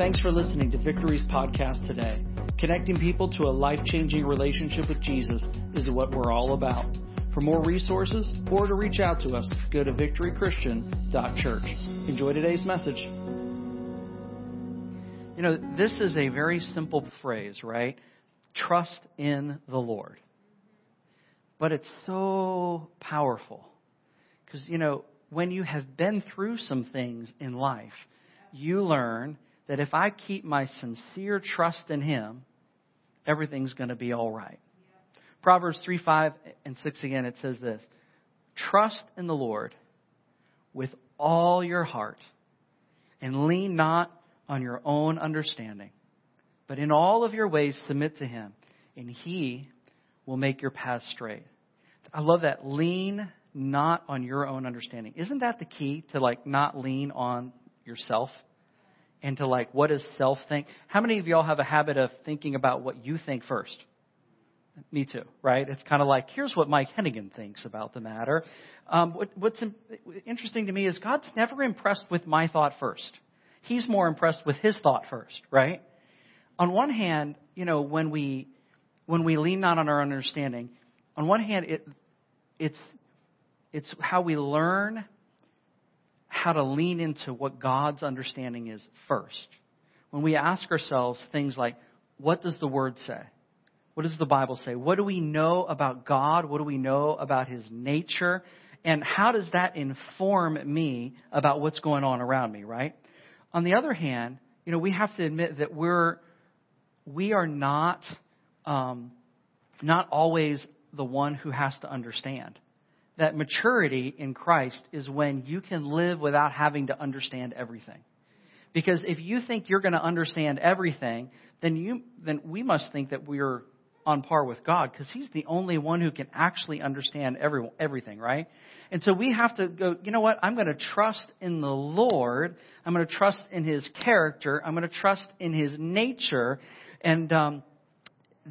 Thanks for listening to Victory's podcast today. Connecting people to a life changing relationship with Jesus is what we're all about. For more resources or to reach out to us, go to victorychristian.church. Enjoy today's message. You know, this is a very simple phrase, right? Trust in the Lord. But it's so powerful. Because, you know, when you have been through some things in life, you learn that if I keep my sincere trust in Him, everything's going to be all right. Proverbs 3, 5, and 6 again, it says this Trust in the Lord with all your heart and lean not on your own understanding, but in all of your ways submit to Him, and He will make your path straight. I love that. Lean not on your own understanding. Isn't that the key to like not lean on yourself? And to like, what does self think? How many of y'all have a habit of thinking about what you think first? Me too, right? It's kind of like, here's what Mike Hennigan thinks about the matter. Um, what, what's interesting to me is God's never impressed with my thought first. He's more impressed with his thought first, right? On one hand, you know, when we when we lean not on our understanding, on one hand, it it's it's how we learn how to lean into what God's understanding is first. When we ask ourselves things like, what does the Word say? What does the Bible say? What do we know about God? What do we know about His nature? And how does that inform me about what's going on around me, right? On the other hand, you know, we have to admit that we're, we are not, um, not always the one who has to understand that maturity in Christ is when you can live without having to understand everything. Because if you think you're going to understand everything, then you then we must think that we're on par with God because He's the only one who can actually understand every, everything, right? And so we have to go, you know what? I'm going to trust in the Lord. I'm going to trust in His character. I'm going to trust in His nature. And um,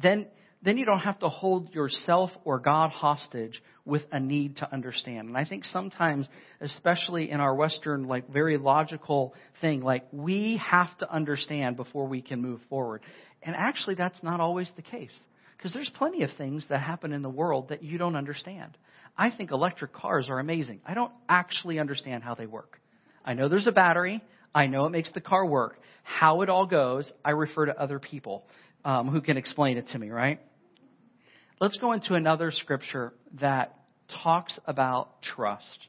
then then you don't have to hold yourself or God hostage with a need to understand. And I think sometimes, especially in our Western, like very logical thing, like we have to understand before we can move forward. And actually, that's not always the case. Because there's plenty of things that happen in the world that you don't understand. I think electric cars are amazing. I don't actually understand how they work. I know there's a battery. I know it makes the car work. How it all goes, I refer to other people um, who can explain it to me, right? Let's go into another scripture that talks about trust.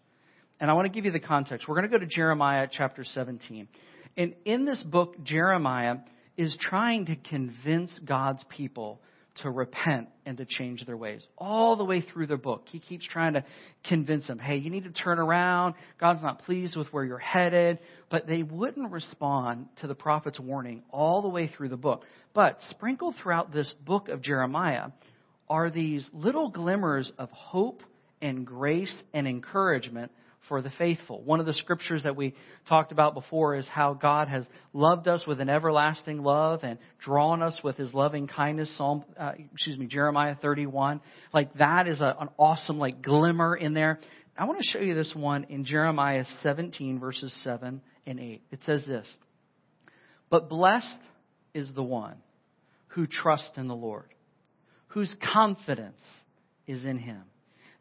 And I want to give you the context. We're going to go to Jeremiah chapter 17. And in this book, Jeremiah is trying to convince God's people to repent and to change their ways. All the way through the book, he keeps trying to convince them, hey, you need to turn around. God's not pleased with where you're headed. But they wouldn't respond to the prophet's warning all the way through the book. But sprinkled throughout this book of Jeremiah are these little glimmers of hope and grace and encouragement for the faithful. One of the scriptures that we talked about before is how God has loved us with an everlasting love and drawn us with His loving kindness. Psalm, uh, excuse me, Jeremiah 31. Like that is a, an awesome like glimmer in there. I want to show you this one in Jeremiah 17 verses 7 and 8. It says this: "But blessed is the one who trusts in the Lord." Whose confidence is in him.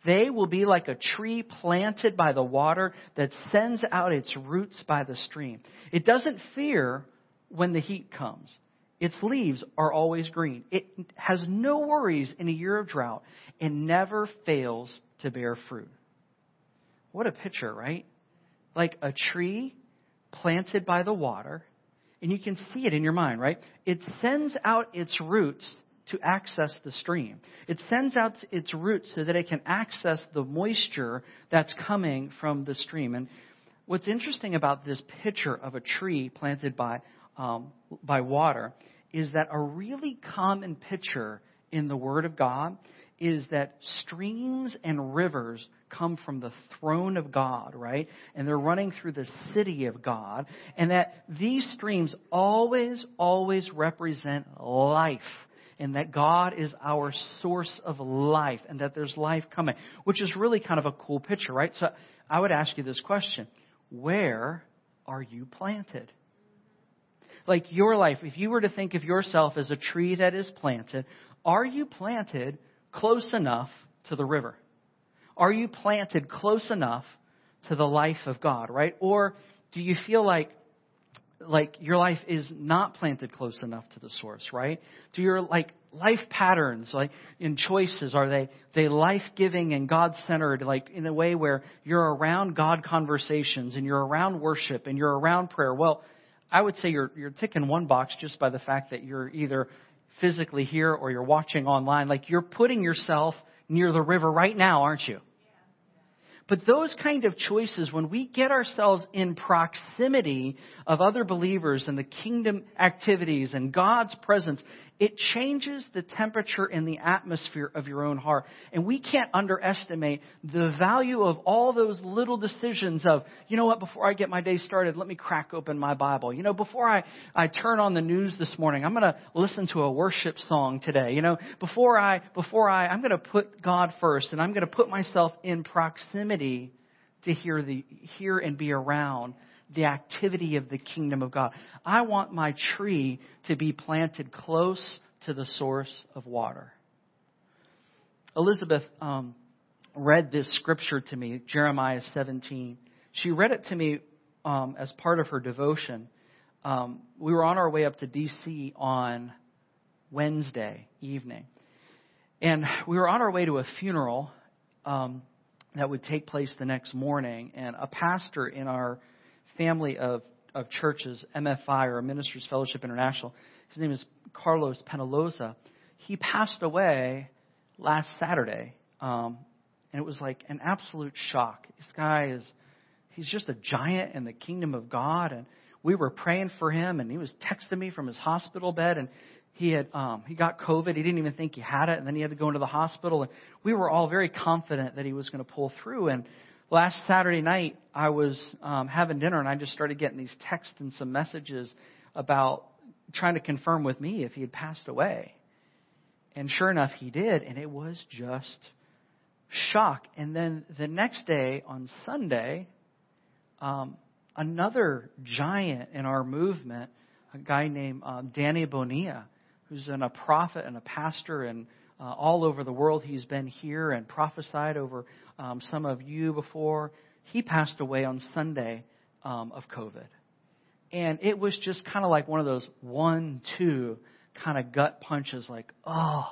They will be like a tree planted by the water that sends out its roots by the stream. It doesn't fear when the heat comes. Its leaves are always green. It has no worries in a year of drought and never fails to bear fruit. What a picture, right? Like a tree planted by the water, and you can see it in your mind, right? It sends out its roots to access the stream. It sends out its roots so that it can access the moisture that's coming from the stream. And what's interesting about this picture of a tree planted by, um, by water is that a really common picture in the Word of God is that streams and rivers come from the throne of God, right? And they're running through the city of God. And that these streams always, always represent life and that God is our source of life and that there's life coming, which is really kind of a cool picture, right? So I would ask you this question Where are you planted? like your life, if you were to think of yourself as a tree that is planted, are you planted close enough to the river? Are you planted close enough to the life of God, right? Or do you feel like like your life is not planted close enough to the source, right? Do your like life patterns, like in choices, are they they life giving and God centered, like in a way where you're around God conversations and you're around worship and you're around prayer? Well, I would say you're you're ticking one box just by the fact that you're either physically here or you're watching online. Like you're putting yourself near the river right now, aren't you? But those kind of choices, when we get ourselves in proximity of other believers and the kingdom activities and God's presence, it changes the temperature and the atmosphere of your own heart. And we can't underestimate the value of all those little decisions of, you know what, before I get my day started, let me crack open my Bible. You know, before I, I turn on the news this morning, I'm going to listen to a worship song today. You know, before I, before I, I'm going to put God first and I'm going to put myself in proximity to hear the, hear and be around the activity of the kingdom of God. I want my tree to be planted close to the source of water. Elizabeth um, read this scripture to me, Jeremiah 17. She read it to me um, as part of her devotion. Um, we were on our way up to D.C. on Wednesday evening. And we were on our way to a funeral um, that would take place the next morning. And a pastor in our family of, of churches, MFI or Ministers Fellowship International. His name is Carlos Penaloza. He passed away last Saturday, um, and it was like an absolute shock. This guy is, he's just a giant in the kingdom of God, and we were praying for him, and he was texting me from his hospital bed, and he had um, he got COVID. He didn't even think he had it, and then he had to go into the hospital. And we were all very confident that he was going to pull through. And last Saturday night, I was um, having dinner and I just started getting these texts and some messages about trying to confirm with me if he had passed away. And sure enough, he did, and it was just shock. And then the next day, on Sunday, um, another giant in our movement, a guy named um, Danny Bonilla, who's a prophet and a pastor and uh, all over the world. He's been here and prophesied over um, some of you before. He passed away on Sunday um, of COVID. And it was just kind of like one of those one, two kind of gut punches, like, oh.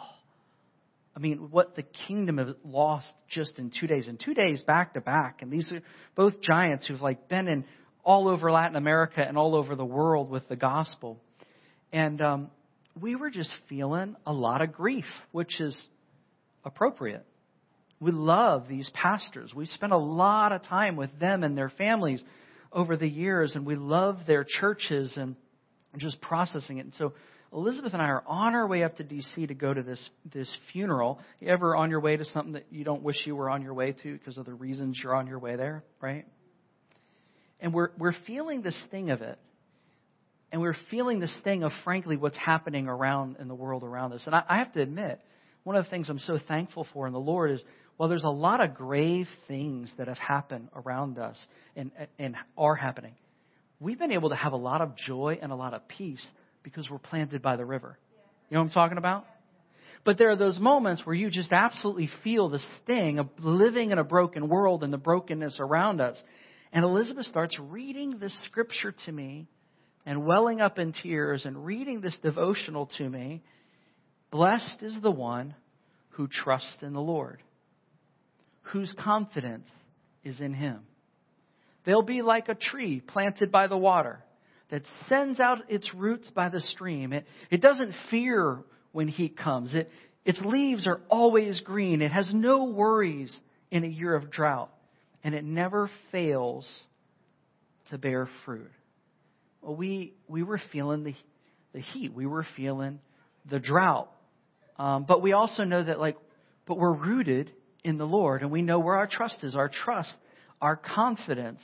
I mean, what the kingdom has lost just in two days, and two days back to back. And these are both giants who've like been in all over Latin America and all over the world with the gospel. And um, we were just feeling a lot of grief, which is appropriate. We love these pastors. We spent a lot of time with them and their families over the years, and we love their churches and just processing it. And so Elizabeth and I are on our way up to D.C. to go to this this funeral. You ever on your way to something that you don't wish you were on your way to because of the reasons you're on your way there, right? And we're we're feeling this thing of it and we're feeling this thing of, frankly, what's happening around in the world around us. And I, I have to admit, one of the things I'm so thankful for in the Lord is, well, there's a lot of grave things that have happened around us and, and are happening. We've been able to have a lot of joy and a lot of peace because we're planted by the river. You know what I'm talking about? But there are those moments where you just absolutely feel the sting of living in a broken world and the brokenness around us. And Elizabeth starts reading this scripture to me and welling up in tears and reading this devotional to me, blessed is the one who trusts in the Lord, whose confidence is in him. They'll be like a tree planted by the water that sends out its roots by the stream. It, it doesn't fear when heat comes. It, its leaves are always green. It has no worries in a year of drought. And it never fails to bear fruit. Well, we, we were feeling the, the heat. We were feeling the drought. Um, but we also know that, like, but we're rooted in the Lord, and we know where our trust is. Our trust, our confidence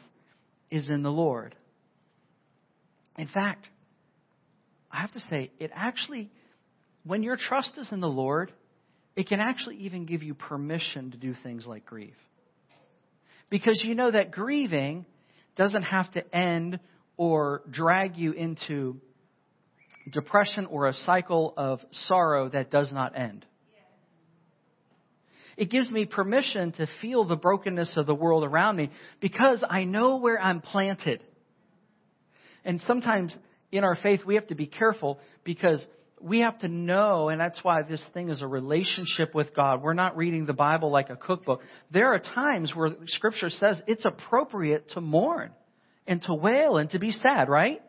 is in the Lord. In fact, I have to say, it actually, when your trust is in the Lord, it can actually even give you permission to do things like grieve. Because you know that grieving doesn't have to end or drag you into depression or a cycle of sorrow that does not end. It gives me permission to feel the brokenness of the world around me because I know where I'm planted. And sometimes in our faith, we have to be careful because we have to know, and that's why this thing is a relationship with God. We're not reading the Bible like a cookbook. There are times where Scripture says it's appropriate to mourn and to wail and to be sad, right?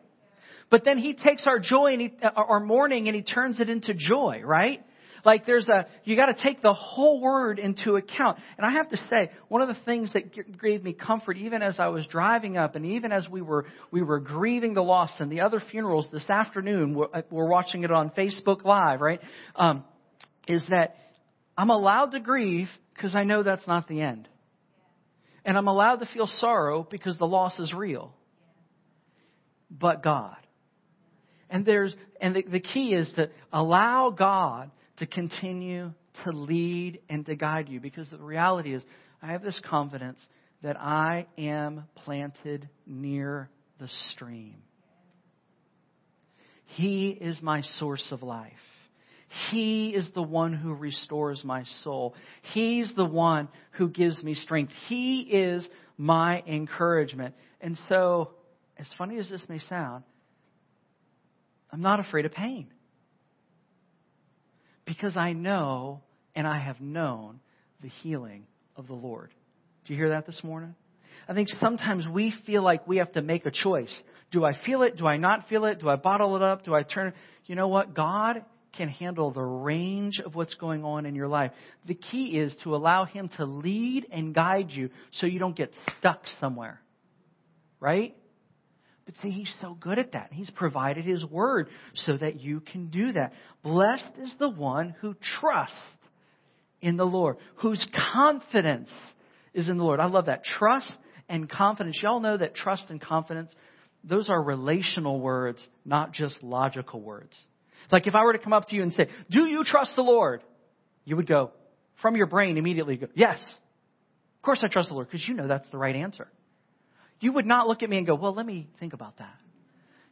But then He takes our joy and he, our mourning and He turns it into joy, right? Like there's a, you got to take the whole word into account. And I have to say, one of the things that gave me comfort, even as I was driving up, and even as we were we were grieving the loss and the other funerals this afternoon, we're, uh, we're watching it on Facebook Live, right? Um, is that I'm allowed to grieve because I know that's not the end, and I'm allowed to feel sorrow because the loss is real. But God. And there's and the, the key is to allow God to continue to lead and to guide you because the reality is, I have this confidence that I am planted near the stream. He is my source of life. He is the one who restores my soul. He's the one who gives me strength. He is my encouragement. And so, as funny as this may sound, I'm not afraid of pain because I know and I have known the healing of the Lord. Do you hear that this morning? I think sometimes we feel like we have to make a choice. Do I feel it? Do I not feel it? Do I bottle it up? Do I turn? You know what? God can handle the range of what's going on in your life. The key is to allow Him to lead and guide you so you don't get stuck somewhere. Right? But see, he's so good at that. He's provided his word so that you can do that. Blessed is the one who trusts in the Lord, whose confidence is in the Lord. I love that. Trust and confidence. Y'all know that trust and confidence, those are relational words, not just logical words. Like if I were to come up to you and say, Do you trust the Lord? You would go, from your brain immediately go, Yes. Of course I trust the Lord, because you know that's the right answer. You would not look at me and go, well, let me think about that.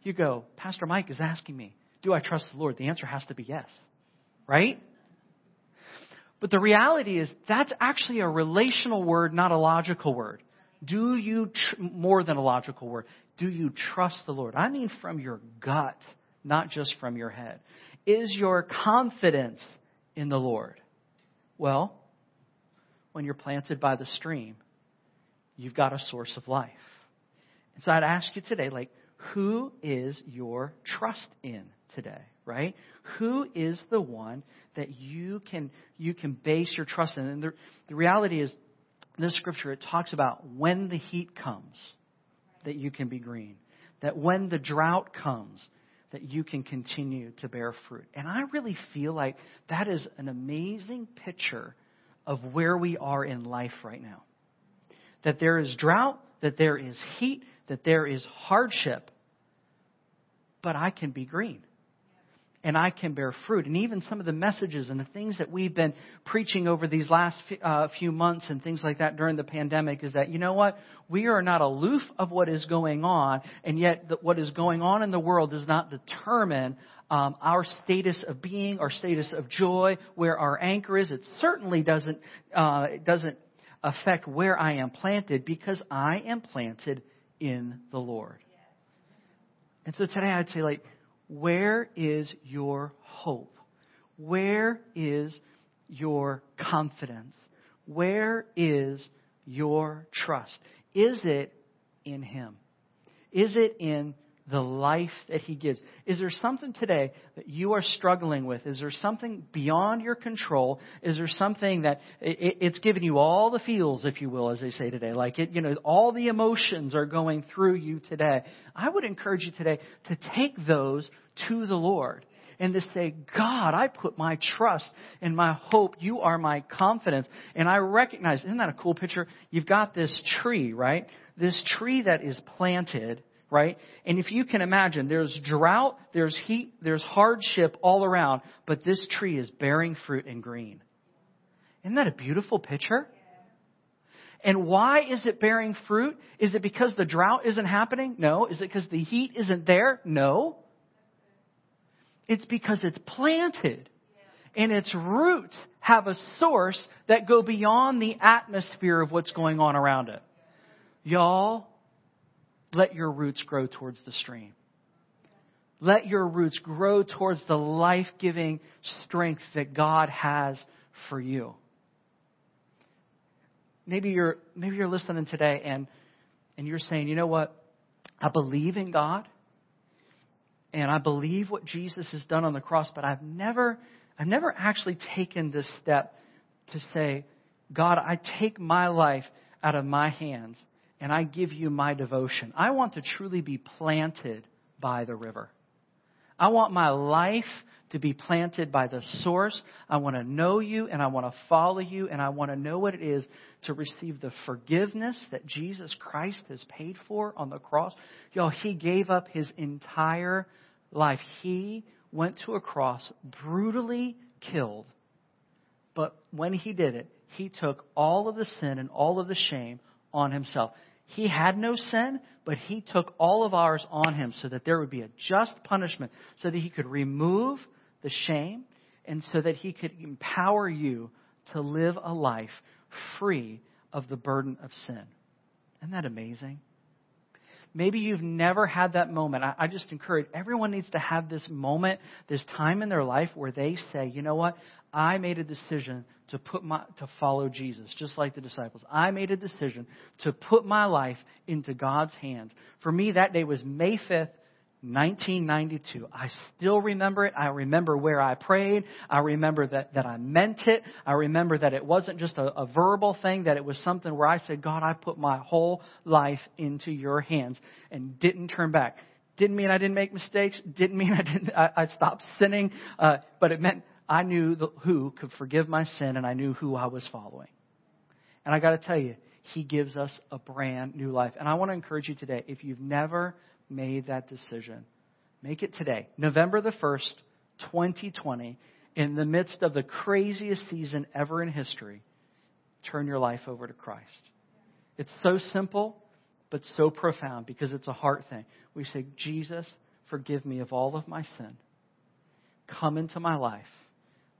You go, Pastor Mike is asking me, do I trust the Lord? The answer has to be yes. Right? But the reality is that's actually a relational word, not a logical word. Do you, tr- more than a logical word, do you trust the Lord? I mean from your gut, not just from your head. Is your confidence in the Lord? Well, when you're planted by the stream, you've got a source of life. And so I'd ask you today, like, who is your trust in today, right? Who is the one that you can you can base your trust in? And the, the reality is, this scripture, it talks about when the heat comes, that you can be green. That when the drought comes, that you can continue to bear fruit. And I really feel like that is an amazing picture of where we are in life right now. That there is drought, that there is heat, that there is hardship, but I can be green. And I can bear fruit. And even some of the messages and the things that we've been preaching over these last uh, few months and things like that during the pandemic is that, you know what? We are not aloof of what is going on, and yet what is going on in the world does not determine um, our status of being, our status of joy, where our anchor is. It certainly doesn't, uh, it doesn't affect where I am planted because I am planted in the Lord. And so today I'd say, like, where is your hope? Where is your confidence? Where is your trust? Is it in Him? Is it in the life that He gives. Is there something today that you are struggling with? Is there something beyond your control? Is there something that it, it's given you all the feels, if you will, as they say today? Like it, you know, all the emotions are going through you today. I would encourage you today to take those to the Lord and to say, God, I put my trust and my hope. You are my confidence. And I recognize, isn't that a cool picture? You've got this tree, right? This tree that is planted right? And if you can imagine, there's drought, there's heat, there's hardship all around, but this tree is bearing fruit and green. Isn't that a beautiful picture? And why is it bearing fruit? Is it because the drought isn't happening? No. Is it because the heat isn't there? No. It's because it's planted. And its roots have a source that go beyond the atmosphere of what's going on around it. Y'all, let your roots grow towards the stream. Let your roots grow towards the life giving strength that God has for you. Maybe you're, maybe you're listening today and, and you're saying, you know what? I believe in God and I believe what Jesus has done on the cross, but I've never, I've never actually taken this step to say, God, I take my life out of my hands and I give you my devotion. I want to truly be planted by the river. I want my life to be planted by the source. I want to know you and I want to follow you and I want to know what it is to receive the forgiveness that Jesus Christ has paid for on the cross. Y'all, He gave up His entire life. He went to a cross, brutally killed. But when He did it, He took all of the sin and all of the shame on Himself. He had no sin, but He took all of ours on Him so that there would be a just punishment, so that He could remove the shame, and so that He could empower you to live a life free of the burden of sin. Isn't that amazing? Maybe you've never had that moment. I, I, just encourage everyone needs to have this moment, this time in their life where they say, you know what? I made a decision to put my, to follow Jesus, just like the disciples. I made a decision to put my life into God's hands. For me, that day was May 5th, 1992. I still remember it. I remember where I prayed. I remember that, that I meant it. I remember that it wasn't just a, a verbal thing, that it was something where I said, God, I put my whole life into your hands and didn't turn back. Didn't mean I didn't make mistakes. Didn't mean I didn't, I, I stopped sinning. Uh, but it meant I knew the, who could forgive my sin and I knew who I was following. And I got to tell you, he gives us a brand new life. And I want to encourage you today, if you've never made that decision, make it today, November the 1st, 2020, in the midst of the craziest season ever in history, turn your life over to Christ. It's so simple, but so profound because it's a heart thing. We say, Jesus, forgive me of all of my sin. Come into my life.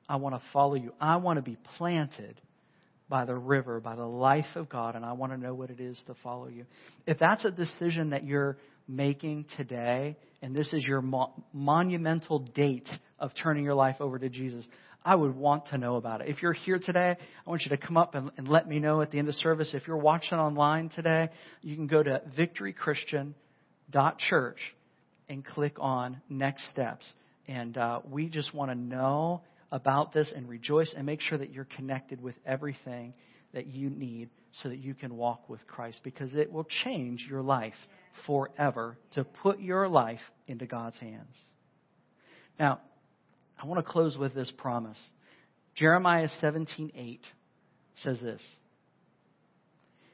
I want to follow you. I want to be planted by the river, by the life of God, and I want to know what it is to follow you. If that's a decision that you're making today, and this is your mo- monumental date of turning your life over to Jesus, I would want to know about it. If you're here today, I want you to come up and, and let me know at the end of service. If you're watching online today, you can go to victorychristian.church and click on next steps. And uh, we just want to know about this and rejoice and make sure that you're connected with everything that you need so that you can walk with Christ because it will change your life forever to put your life into God's hands. Now, I want to close with this promise. Jeremiah 17:8 says this.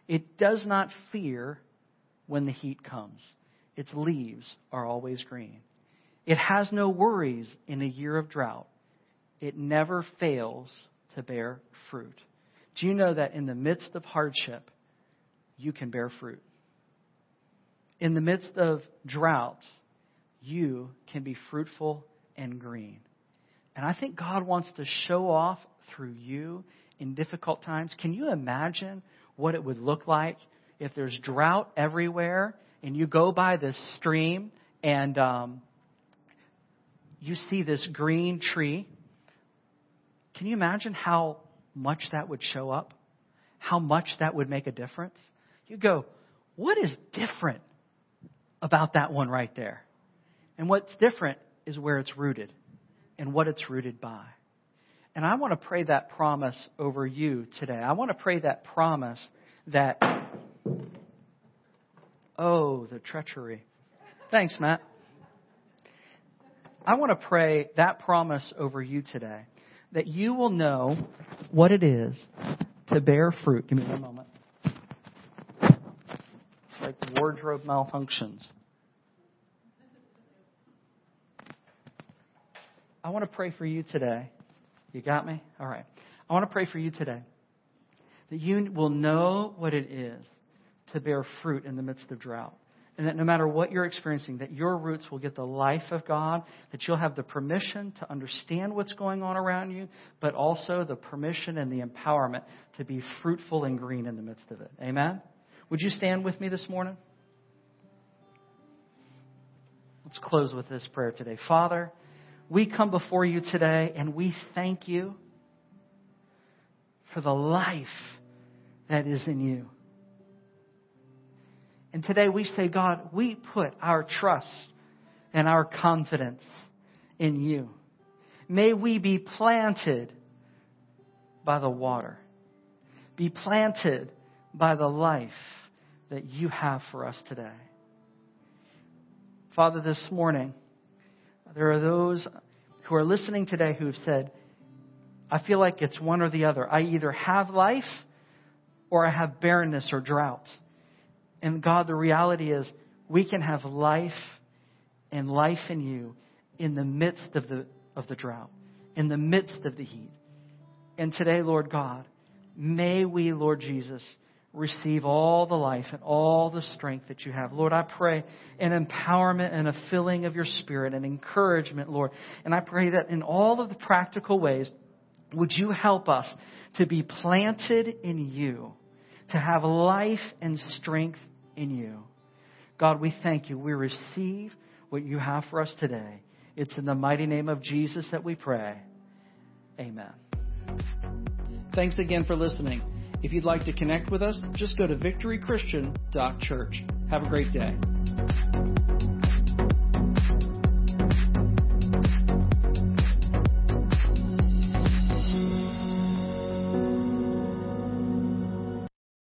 It does not fear when the heat comes. Its leaves are always green. It has no worries in a year of drought it never fails to bear fruit. Do you know that in the midst of hardship, you can bear fruit? In the midst of drought, you can be fruitful and green. And I think God wants to show off through you in difficult times. Can you imagine what it would look like if there's drought everywhere and you go by this stream and um, you see this green tree? Can you imagine how much that would show up? How much that would make a difference? You go, what is different about that one right there? And what's different is where it's rooted and what it's rooted by. And I want to pray that promise over you today. I want to pray that promise that, oh, the treachery. Thanks, Matt. I want to pray that promise over you today that you will know what it is to bear fruit. Give me one moment. Like wardrobe malfunctions. I want to pray for you today. You got me? All right. I want to pray for you today that you will know what it is to bear fruit in the midst of drought. And that no matter what you're experiencing, that your roots will get the life of God, that you'll have the permission to understand what's going on around you, but also the permission and the empowerment to be fruitful and green in the midst of it. Amen? Would you stand with me this morning? Let's close with this prayer today. Father, we come before you today and we thank you for the life that is in you. And today we say, God, we put our trust and our confidence in you. May we be planted by the water, be planted by the life that you have for us today. Father, this morning, there are those who are listening today who have said, I feel like it's one or the other. I either have life or I have barrenness or drought. And God, the reality is we can have life and life in you in the midst of the, of the drought, in the midst of the heat. And today, Lord God, may we, Lord Jesus, receive all the life and all the strength that you have. Lord, I pray an empowerment and a filling of your spirit and encouragement, Lord. And I pray that in all of the practical ways, would you help us to be planted in you, to have life and strength in you. God, we thank you. We receive what you have for us today. It's in the mighty name of Jesus that we pray. Amen. Thanks again for listening. If you'd like to connect with us, just go to victorychristian.church. Have a great day.